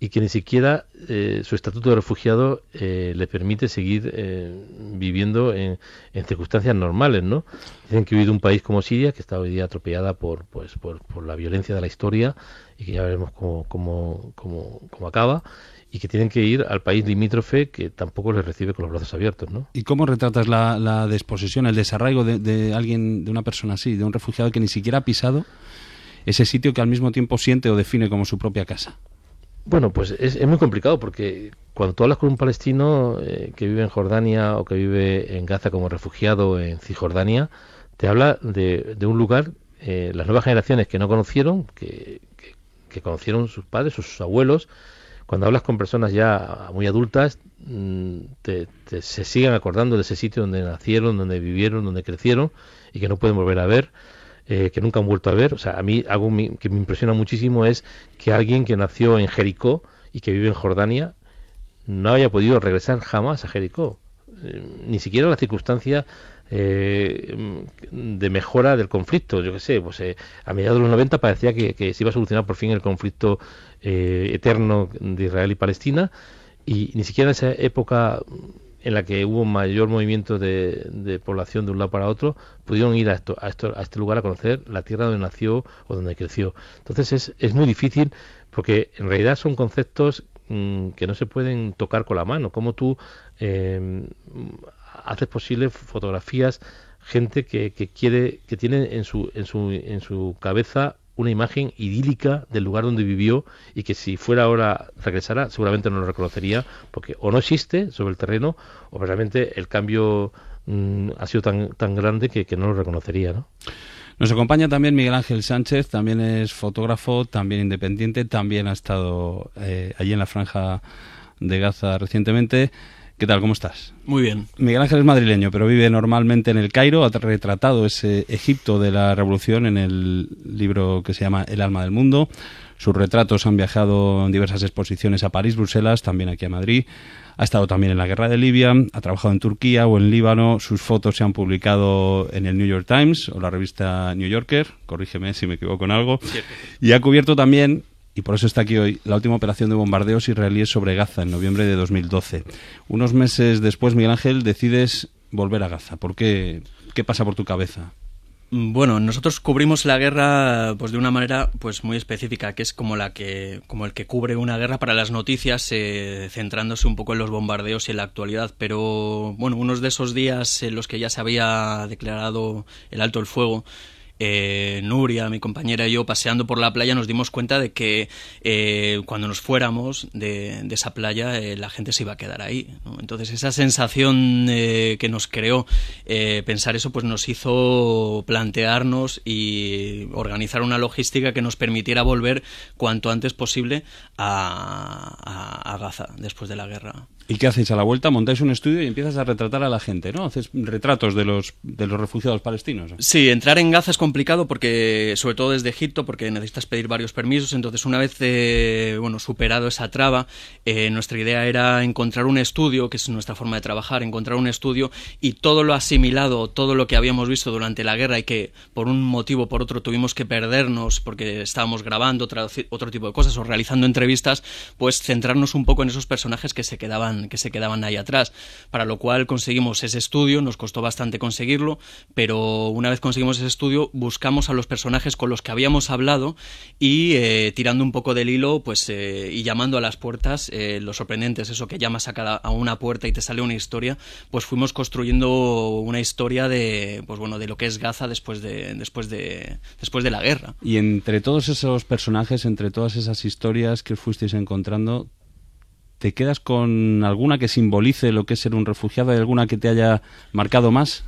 S13: y que ni siquiera eh, su estatuto de refugiado eh, le permite seguir eh, viviendo en, en, circunstancias normales, ¿no? Dicen que huir de un país como Siria, que está hoy día atropellada por, pues, por, por la violencia de la historia y que ya veremos cómo, cómo, cómo, cómo acaba, y que tienen que ir al país limítrofe que tampoco les recibe con los brazos abiertos, ¿no?
S3: ¿Y cómo retratas la, la desposesión, el desarraigo de, de alguien, de una persona así, de un refugiado que ni siquiera ha pisado ese sitio que al mismo tiempo siente o define como su propia casa?
S13: Bueno, pues es, es muy complicado porque cuando tú hablas con un palestino eh, que vive en Jordania o que vive en Gaza como refugiado en Cisjordania, te habla de, de un lugar, eh, las nuevas generaciones que no conocieron, que, que, que conocieron sus padres sus abuelos, cuando hablas con personas ya muy adultas, mm, te, te, se siguen acordando de ese sitio donde nacieron, donde vivieron, donde crecieron y que no pueden volver a ver, eh, que nunca han vuelto a ver. O sea, a mí algo que me impresiona muchísimo es que alguien que nació en Jericó y que vive en Jordania no haya podido regresar jamás a Jericó. Eh, ni siquiera la circunstancia eh, de mejora del conflicto. Yo qué sé, pues eh, a mediados de los 90 parecía que, se iba a solucionar por fin el conflicto eh, eterno de Israel y Palestina y ni siquiera en esa época en la que hubo mayor movimiento de, de, población de un lado para otro, pudieron ir a, esto, a, este lugar a conocer la tierra donde nació o donde creció. Entonces es, es muy difícil porque en realidad son conceptos mmm, que no se pueden tocar con la mano. Como tú eh, haces posible fotografías gente que, que, quiere que tiene en su en su en su cabeza una imagen idílica del lugar donde vivió y que si fuera ahora regresara seguramente no lo reconocería porque o no existe sobre el terreno o realmente el cambio mmm, ha sido tan tan grande que, que no lo reconocería ¿no?
S3: Nos acompaña también Miguel Ángel Sánchez, también es fotógrafo, también independiente, también ha estado eh, allí en la franja de Gaza recientemente. ¿Qué tal? ¿Cómo estás?
S14: Muy bien.
S3: Miguel Ángel es madrileño, pero vive normalmente en el Cairo. Ha retratado ese Egipto de la Revolución en el libro que se llama El alma del mundo. Sus retratos han viajado en diversas exposiciones a París, Bruselas, también aquí a Madrid. Ha estado también en la guerra de Libia, ha trabajado en Turquía o en Líbano. Sus fotos se han publicado en el New York Times o la revista New Yorker. Corrígeme si me equivoco en algo. Y ha cubierto también y por eso está aquí hoy, la última operación de bombardeos israelíes sobre Gaza en noviembre de 2012. Unos meses después, Miguel Ángel, decides volver a Gaza. ¿Por qué? ¿Qué pasa por tu cabeza?
S14: Bueno, nosotros cubrimos la guerra pues de una manera pues muy específica, que es como la que como el que cubre una guerra para las noticias, eh, centrándose un poco en los bombardeos y en la actualidad. Pero bueno, unos de esos días en los que ya se había declarado el alto el fuego, eh, Nuria, mi compañera y yo, paseando por la playa, nos dimos cuenta de que eh, cuando nos fuéramos de, de esa playa, eh, la gente se iba a quedar ahí. Entonces, esa sensación eh, que nos creó pensar eso, pues nos hizo plantearnos y organizar una logística que nos permitiera volver cuanto antes posible a Gaza después de la guerra.
S3: ¿Y qué hacéis a la vuelta? Montáis un estudio y empiezas a retratar a la gente, ¿no? Haces retratos de los, de los refugiados palestinos.
S14: Sí, entrar en Gaza es complicado porque, sobre todo desde Egipto, porque necesitas pedir varios permisos. Entonces, una vez, eh, bueno, superado esa traba, eh, nuestra idea era encontrar un estudio, que es nuestra forma de trabajar, encontrar un estudio y todo lo asimilado, todo lo que habíamos visto durante la guerra y que por un motivo o por otro tuvimos que perdernos porque estábamos grabando otro, tipo de cosas o realizando entrevistas, pues centrarnos un poco en esos personajes que se quedaban que se quedaban ahí atrás, para lo cual conseguimos ese estudio, nos costó bastante conseguirlo, pero una vez conseguimos ese estudio buscamos a los personajes con los que habíamos hablado y eh, tirando un poco del hilo pues eh, y llamando a las puertas, eh, lo sorprendente es eso que llamas a, cada, a una puerta y te sale una historia, pues fuimos construyendo una historia de pues bueno de lo que es Gaza después de después de después de la guerra.
S3: Y entre todos esos personajes, entre todas esas historias que fuisteis encontrando, ¿Te quedas con alguna que simbolice lo que es ser un refugiado? ¿Hay alguna que te haya marcado más?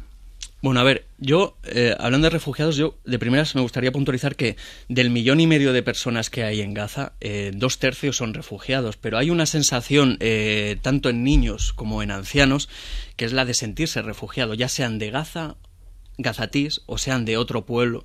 S14: Bueno, a ver, yo, eh, hablando de refugiados, yo de primeras me gustaría puntualizar que del millón y medio de personas que hay en Gaza, eh, dos tercios son refugiados, pero hay una sensación, eh, tanto en niños como en ancianos, que es la de sentirse refugiado, ya sean de Gaza gazatís o sean de otro pueblo.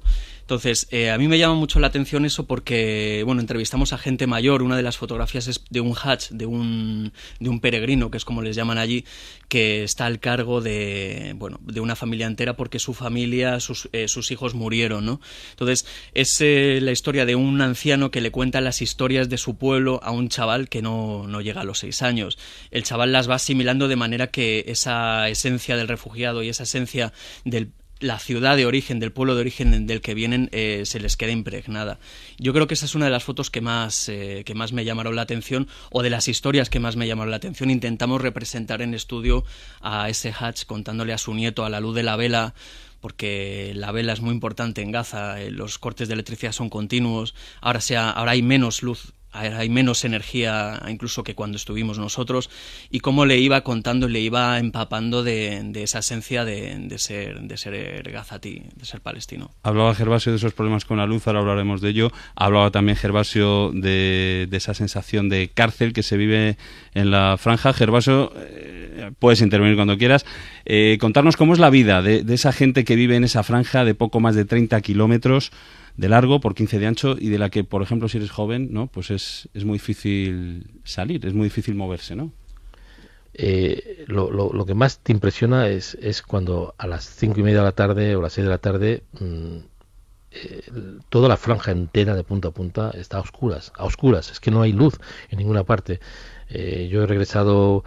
S14: Entonces, eh, a mí me llama mucho la atención eso porque, bueno, entrevistamos a gente mayor. Una de las fotografías es de un hajj, de un, de un peregrino, que es como les llaman allí, que está al cargo de, bueno, de una familia entera porque su familia, sus, eh, sus hijos murieron, ¿no? Entonces, es eh, la historia de un anciano que le cuenta las historias de su pueblo a un chaval que no, no llega a los seis años. El chaval las va asimilando de manera que esa esencia del refugiado y esa esencia del la ciudad de origen, del pueblo de origen del que vienen, eh, se les queda impregnada. Yo creo que esa es una de las fotos que más, eh, que más me llamaron la atención o de las historias que más me llamaron la atención. Intentamos representar en estudio a ese Hatch contándole a su nieto a la luz de la vela porque la vela es muy importante en Gaza, eh, los cortes de electricidad son continuos, ahora, sea, ahora hay menos luz hay menos energía incluso que cuando estuvimos nosotros y cómo le iba contando le iba empapando de, esa esencia de, ser de ser gazatí, de ser palestino.
S3: Hablaba Gervasio de esos problemas con la luz, ahora hablaremos de ello. Hablaba también Gervasio de, esa sensación de cárcel que se vive en la franja. Gervasio, eh, puedes intervenir cuando quieras. Eh, contarnos cómo es la vida de, de esa gente que vive en esa franja de poco más de 30 kilómetros de largo por 15 de ancho y de la que, por ejemplo, si eres joven, ¿no? Pues es, es muy difícil salir, es muy difícil moverse, ¿no?
S13: Eh, lo, lo, que más te impresiona es, es cuando a las cinco y media de la tarde o las 6 de la tarde mm, eh, toda la franja entera de punta a punta está a oscuras, a oscuras, es que no hay luz en ninguna parte. Eh, yo he regresado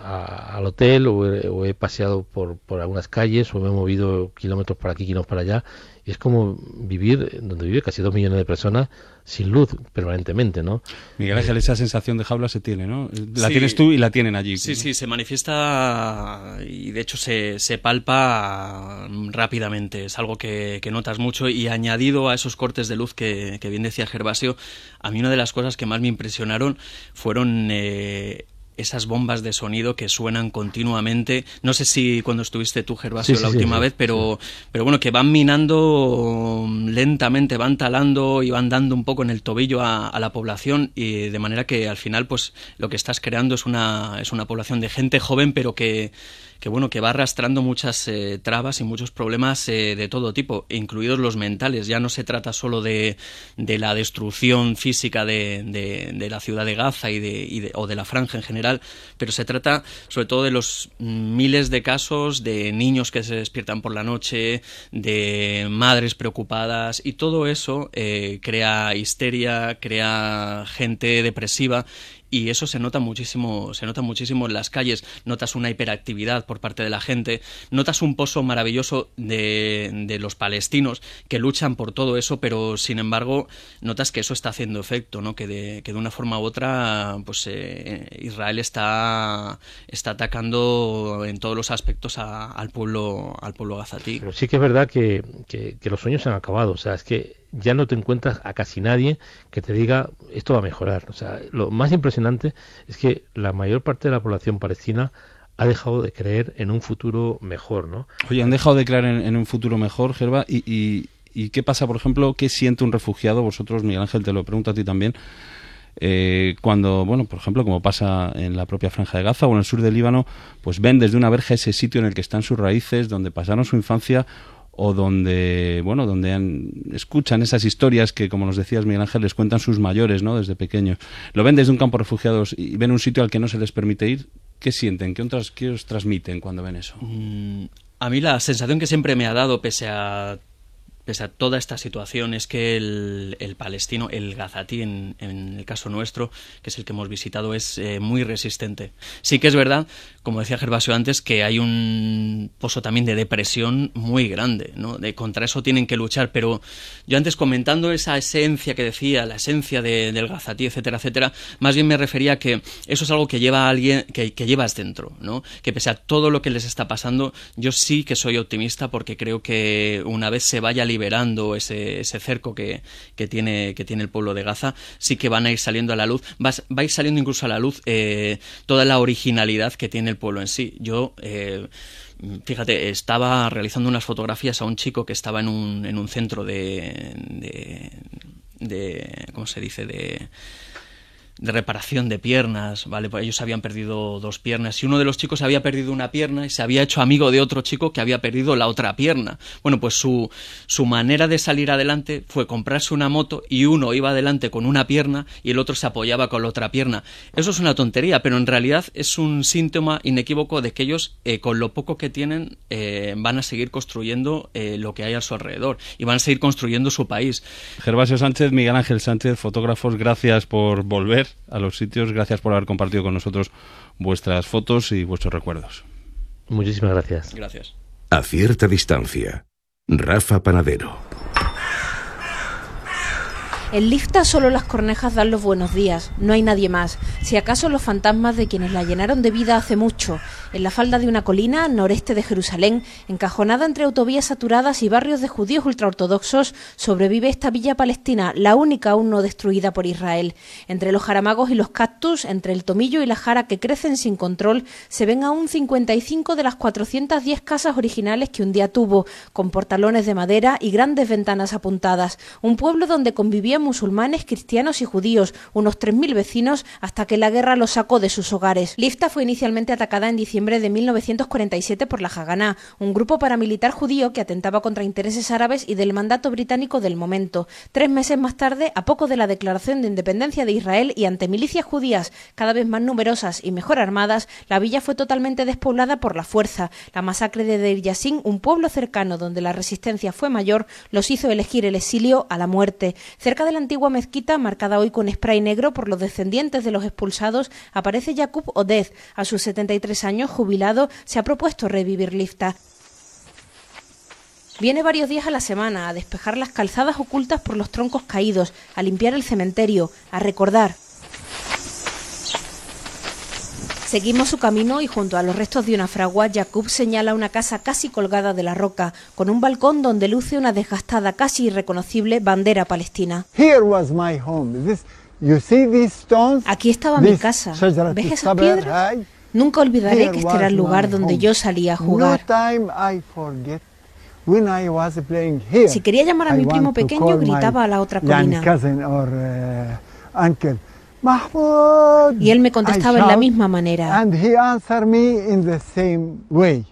S13: al hotel o he, o he, paseado por, por algunas calles o me he movido kilómetros para aquí, kilómetros para allá y es como vivir donde vive casi dos millones de personas sin luz permanentemente, ¿no?
S3: Miguel Ángel, esa sensación de jaula se tiene, ¿no? La tienes tú y la tienen allí.
S14: Sí, sí, se manifiesta y de hecho se, se palpa rápidamente. Es algo que, que, notas mucho y añadido a esos cortes de luz que, que bien decía Gervasio, a mí una de las cosas que más me impresionaron fueron... Eh, esas bombas de sonido que suenan continuamente. No sé si cuando estuviste tú, Gervasio, la última vez, pero, pero bueno, que van minando lentamente, van talando y van dando un poco en el tobillo a, a, la población y de manera que al final, pues lo que estás creando es una, es una población de gente joven, pero que que bueno que va arrastrando muchas eh, trabas y muchos problemas eh, de todo tipo, incluidos los mentales. Ya no se trata solo de, de la destrucción física de, de, la ciudad de Gaza y de, o de la franja en general, pero se trata sobre todo de los miles de casos de niños que se despiertan por la noche, de madres preocupadas y todo eso eh, crea histeria, crea gente depresiva y eso se nota muchísimo, se nota muchísimo en las calles, notas una hiperactividad por parte de la gente, notas un pozo maravilloso de, de los palestinos que luchan por todo eso, pero sin embargo notas que eso está haciendo efecto, ¿no? que, de, que de una forma u otra pues eh, Israel está, está atacando en todos los aspectos al pueblo al pueblo gazatí.
S13: Pero sí que es verdad que, que, que los sueños se han acabado, o sea, es que ya no te encuentras a casi nadie que te diga esto va a mejorar. O sea, lo más impresionante es que la mayor parte de la población palestina ha dejado de creer en un futuro mejor, ¿no?
S3: Oye, han dejado de creer en, un futuro mejor, Gerba, y, y, qué pasa, por ejemplo, qué siente un refugiado? Vosotros, Miguel Ángel, te lo pregunto a ti también. Eh, cuando, bueno, por ejemplo, como pasa en la propia franja de Gaza o en el sur del Líbano, pues ven desde una verja ese sitio en el que están sus raíces, donde pasaron su infancia o donde, bueno, donde han, escuchan esas historias que, como nos decías Miguel Ángel, les cuentan sus mayores, ¿no? Desde pequeños. Lo ven desde un campo de refugiados y ven un sitio al que no se les permite ir. ¿Qué sienten? ¿Qué, otras, qué os transmiten cuando ven eso?
S14: Mm, a mí la sensación que siempre me ha dado, pese a pese a toda esta situación, es que el, palestino, el gazatí en, el caso nuestro, que es el que hemos visitado, es eh, muy resistente. Sí que es verdad, como decía Gervasio antes, que hay un pozo también de depresión muy grande, ¿no? De, contra eso tienen que luchar, pero yo antes comentando esa esencia que decía, la esencia del gazatí, etcétera, etcétera, más bien me refería a que eso es algo que lleva a alguien, que, que llevas dentro, ¿no? Que pese a todo lo que les está pasando, yo sí que soy optimista porque creo que una vez se vaya a liberando ese, ese cerco que, que, tiene, que tiene el pueblo de Gaza, sí que van a ir saliendo a la luz, va, va a ir saliendo incluso a la luz eh, toda la originalidad que tiene el pueblo en sí. Yo, eh, fíjate, estaba realizando unas fotografías a un chico que estaba en un, en un centro de, de, de ¿cómo se dice?, de de reparación de piernas, ¿vale? Pues ellos habían perdido dos piernas y uno de los chicos había perdido una pierna y se había hecho amigo de otro chico que había perdido la otra pierna. Bueno, pues su, su manera de salir adelante fue comprarse una moto y uno iba adelante con una pierna y el otro se apoyaba con la otra pierna. Eso es una tontería, pero en realidad es un síntoma inequívoco de que ellos, eh, con lo poco que tienen, eh, van a seguir construyendo eh, lo que hay a su alrededor y van a seguir construyendo su país.
S3: Gervasio Sánchez, Miguel Ángel Sánchez, fotógrafos, gracias por volver a los sitios. Gracias por haber compartido con nosotros vuestras fotos y vuestros recuerdos.
S13: Muchísimas gracias.
S14: Gracias.
S7: A cierta distancia. Rafa Panadero.
S15: En Lifta solo las cornejas dan los buenos días, no hay nadie más, si acaso los fantasmas de quienes la llenaron de vida hace mucho, en la falda de una colina noreste de Jerusalén, encajonada entre autovías saturadas y barrios de judíos ultraortodoxos, sobrevive esta villa palestina, la única aún no destruida por Israel. Entre los jaramagos y los cactus, entre el tomillo y la jara que crecen sin control, se ven aún 55 de las 410 casas originales que un día tuvo, con portalones de madera y grandes ventanas apuntadas. Un pueblo donde convivían musulmanes, cristianos y judíos, unos 3.000 vecinos, hasta que la guerra los sacó de sus hogares. Lifta fue inicialmente atacada en diciembre de 1947 por la Haganá, un grupo paramilitar judío que atentaba contra intereses árabes y del mandato británico del momento. Tres meses más tarde, a poco de la declaración de independencia de Israel y ante milicias judías cada vez más numerosas y mejor armadas, la villa fue totalmente despoblada por la fuerza. La masacre de Deir Yassin, un pueblo cercano donde la resistencia fue mayor, los hizo elegir el exilio a la muerte. Cerca de la antigua mezquita, marcada hoy con spray negro por los descendientes de los expulsados, aparece Jakub Odez. A sus 73 años, jubilado, se ha propuesto revivir Lifta. Viene varios días a la semana a despejar las calzadas ocultas por los troncos caídos, a limpiar el cementerio, a recordar. Seguimos su camino y junto a los restos de una fragua, Jacob señala una casa casi colgada de la roca, con un balcón donde luce una desgastada, casi irreconocible bandera palestina.
S16: Here was my home. This, you see these stones?
S15: Aquí estaba mi casa. ¿Ves esas piedras? Nunca olvidaré que este era el lugar donde yo salía a jugar. Si quería llamar a mi primo pequeño, gritaba a la otra colina.
S16: Mahmoud.
S15: Y él me contestaba en la misma manera.
S16: And he answered me in the same way.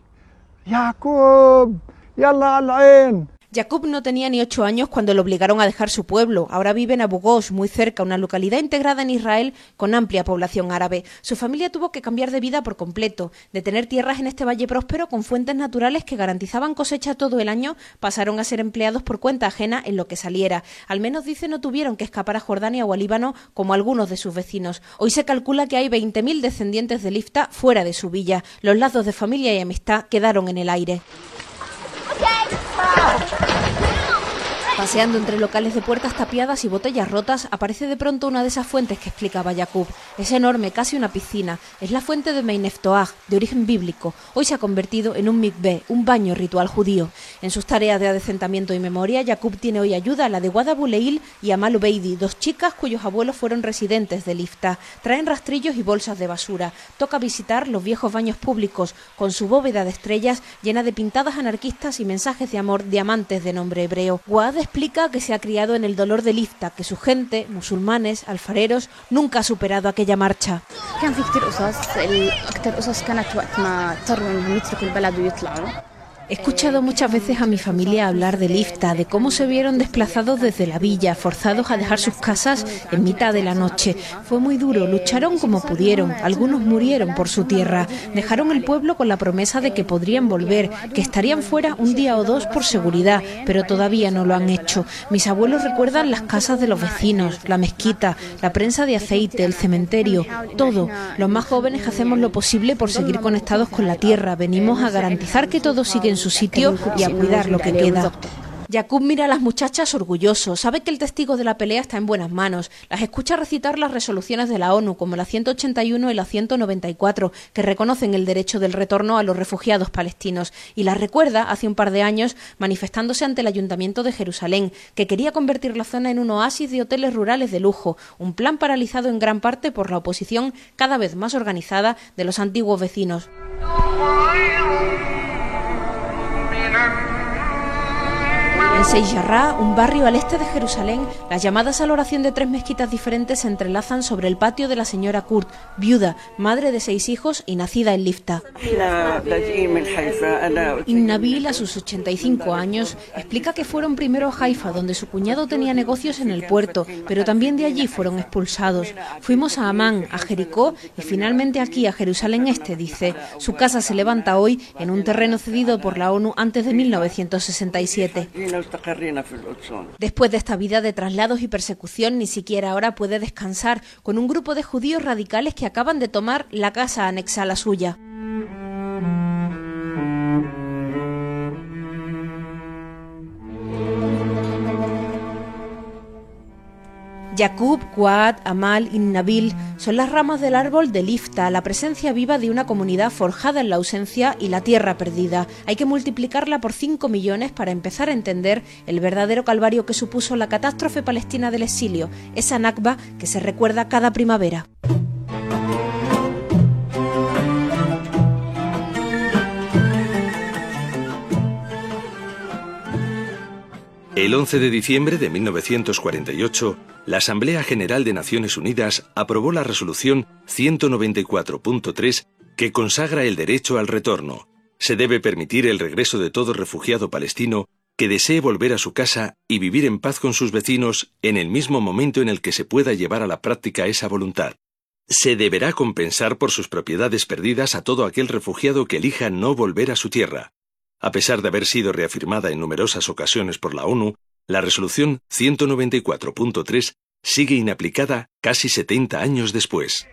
S16: Jacob, yalla al-ain.
S15: Jacob no tenía ni ocho años cuando lo obligaron a dejar su pueblo. Ahora vive en Abu Ghosh, muy cerca, una localidad integrada en Israel con amplia población árabe. Su familia tuvo que cambiar de vida por completo. De tener tierras en este valle próspero con fuentes naturales que garantizaban cosecha todo el año, pasaron a ser empleados por cuenta ajena en lo que saliera. Al menos dice no tuvieron que escapar a Jordania o a Líbano como algunos de sus vecinos. Hoy se calcula que hay 20.000 descendientes de Lifta fuera de su villa. Los lazos de familia y amistad quedaron en el aire. James Pro. Paseando entre locales de puertas tapiadas y botellas rotas, aparece de pronto una de esas fuentes que explicaba Jacob. Es enorme, casi una piscina. Es la fuente de Meineftoag, de origen bíblico. Hoy se ha convertido en un mikveh, un baño ritual judío. En sus tareas de adecentamiento y memoria, Jacob tiene hoy ayuda a la de Wada Buleil y Amal Ubeidi, dos chicas cuyos abuelos fueron residentes de Lifta. Traen rastrillos y bolsas de basura. Toca visitar los viejos baños públicos, con su bóveda de estrellas llena de pintadas anarquistas y mensajes de amor diamantes de nombre hebreo. Wad explica que se ha criado en el dolor de Lifta, que su gente, musulmanes, alfareros, nunca ha superado aquella marcha. He escuchado muchas veces a mi familia hablar de Lifta, de cómo se vieron desplazados desde la villa, forzados a dejar sus casas en mitad de la noche. Fue muy duro, lucharon como pudieron, algunos murieron por su tierra, dejaron el pueblo con la promesa de que podrían volver, que estarían fuera un día o dos por seguridad, pero todavía no lo han hecho. Mis abuelos recuerdan las casas de los vecinos, la mezquita, la prensa de aceite, el cementerio, todo. Los más jóvenes hacemos lo posible por seguir conectados con la tierra, venimos a garantizar que todo sigue su sitio y a cuidar lo que queda. Jacob mira a las muchachas orgulloso, sabe que el testigo de la pelea está en buenas manos, las escucha recitar las resoluciones de la ONU, como la 181 y la 194, que reconocen el derecho del retorno a los refugiados palestinos, y las recuerda hace un par de años manifestándose ante el Ayuntamiento de Jerusalén, que quería convertir la zona en un oasis de hoteles rurales de lujo, un plan paralizado en gran parte por la oposición cada vez más organizada de los antiguos vecinos. En Seyjarrá, un barrio al este de Jerusalén, las llamadas a la oración de tres mezquitas diferentes se entrelazan sobre el patio de la señora Kurt, viuda, madre de seis hijos y nacida en Lifta. Innabil, a sus 85 años, explica que fueron primero a Haifa, donde su cuñado tenía negocios en el puerto, pero también de allí fueron expulsados. Fuimos a Amán, a Jericó y finalmente aquí a Jerusalén Este, dice. Su casa se levanta hoy en un terreno cedido por la ONU antes de 1967. Después de esta vida de traslados y persecución, ni siquiera ahora puede descansar con un grupo de judíos radicales que acaban de tomar la casa anexa a la suya. Yaqub, Quad, Amal y Nabil son las ramas del árbol de Lifta, la presencia viva de una comunidad forjada en la ausencia y la tierra perdida. Hay que multiplicarla por 5 millones para empezar a entender el verdadero calvario que supuso la catástrofe palestina del exilio, esa Nakba que se recuerda cada primavera.
S1: El 11 de diciembre de 1948, la Asamblea General de Naciones Unidas aprobó la resolución 194.3 que consagra el derecho al retorno. Se debe permitir el regreso de todo refugiado palestino que desee volver a su casa y vivir en paz con sus vecinos en el mismo momento en el que se pueda llevar a la práctica esa voluntad. Se deberá compensar por sus propiedades perdidas a todo aquel refugiado que elija no volver a su tierra. A pesar de haber sido reafirmada en numerosas ocasiones por la ONU, la resolución 194.3 sigue inaplicada casi 70 años después.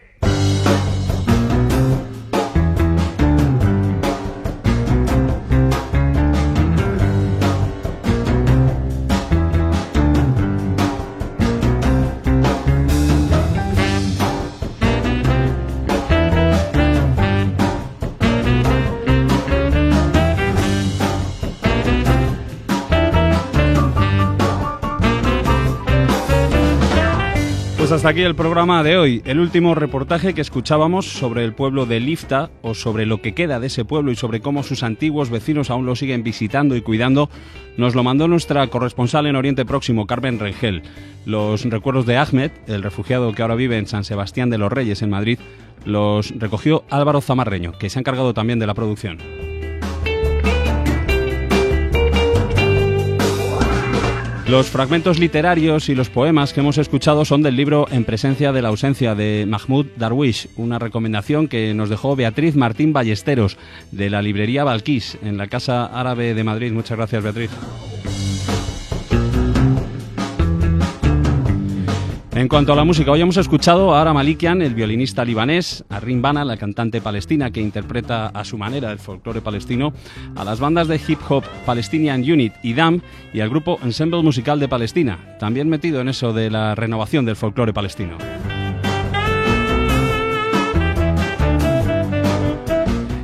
S3: Pues hasta aquí el programa de hoy. El último reportaje que escuchábamos sobre el pueblo de Lifta o sobre lo que queda de ese pueblo y sobre cómo sus antiguos vecinos aún lo siguen visitando y cuidando, nos lo mandó nuestra corresponsal en Oriente Próximo, Carmen Rengel. Los recuerdos de Ahmed, el refugiado que ahora vive en San Sebastián de los Reyes, en Madrid, los recogió Álvaro Zamarreño, que se ha encargado también de la producción. Los fragmentos literarios y los poemas que hemos escuchado son del libro En presencia de la ausencia de Mahmoud Darwish, una recomendación que nos dejó Beatriz Martín Ballesteros de la librería Balquís en la Casa Árabe de Madrid. Muchas gracias, Beatriz. En cuanto a la música, hoy hemos escuchado a Ara Malikian, el violinista libanés, a Rim Bana, la cantante palestina que interpreta a su manera el folclore palestino, a las bandas de hip hop Palestinian Unit y DAM y al grupo Ensemble Musical de Palestina, también metido en eso de la renovación del folclore palestino.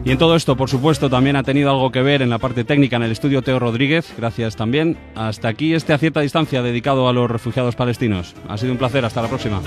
S3: Y en todo esto, por supuesto, también ha tenido algo que ver en la parte técnica en el estudio Teo Rodríguez. Gracias también. Hasta aquí este a cierta distancia dedicado a los refugiados palestinos. Ha sido un placer. Hasta la próxima.